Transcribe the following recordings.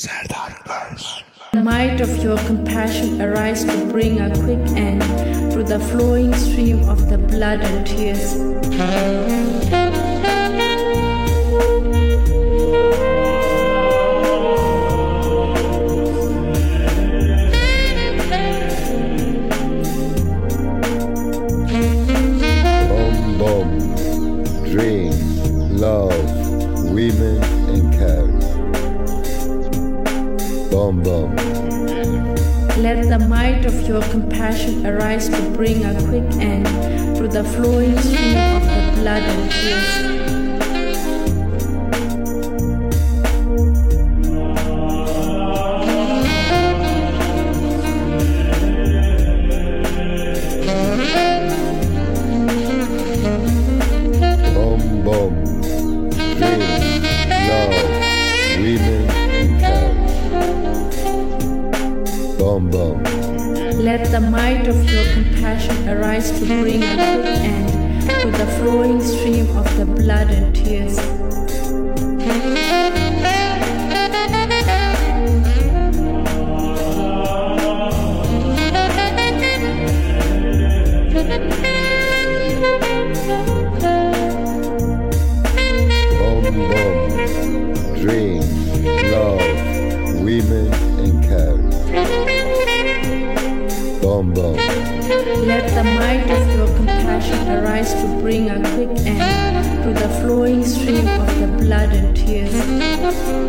Serdar The might of your compassion arise to bring a quick end through the flowing stream of the blood and tears. your compassion arise to bring a quick end through the flowing stream of the blood and tears. blood and tears. Let the might of your compassion arise to bring a quick blood and tears.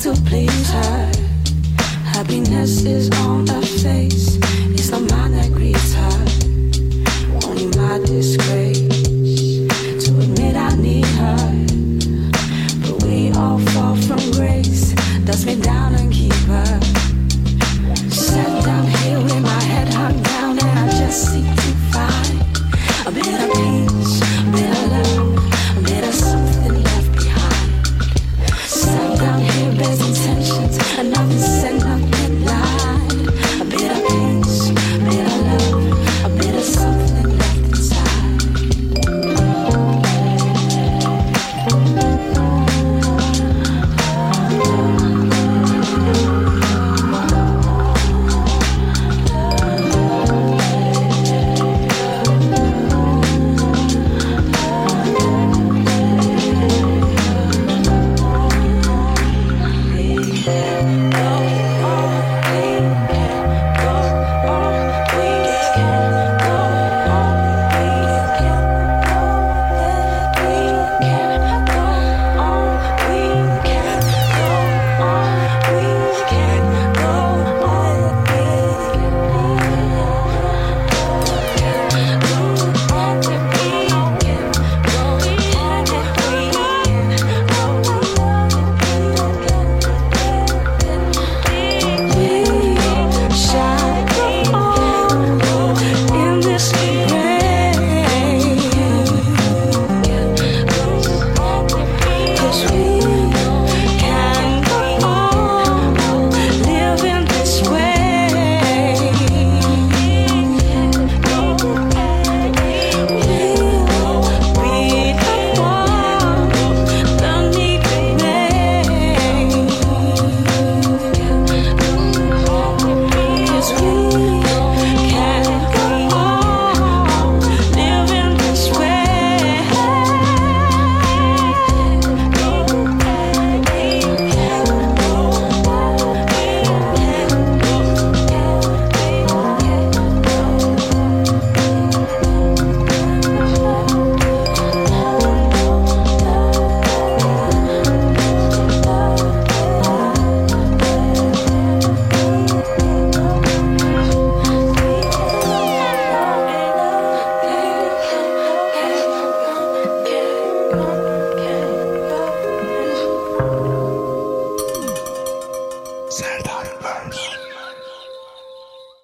To please her. Happiness is on her face. It's the mind that grieves her. Only my disgrace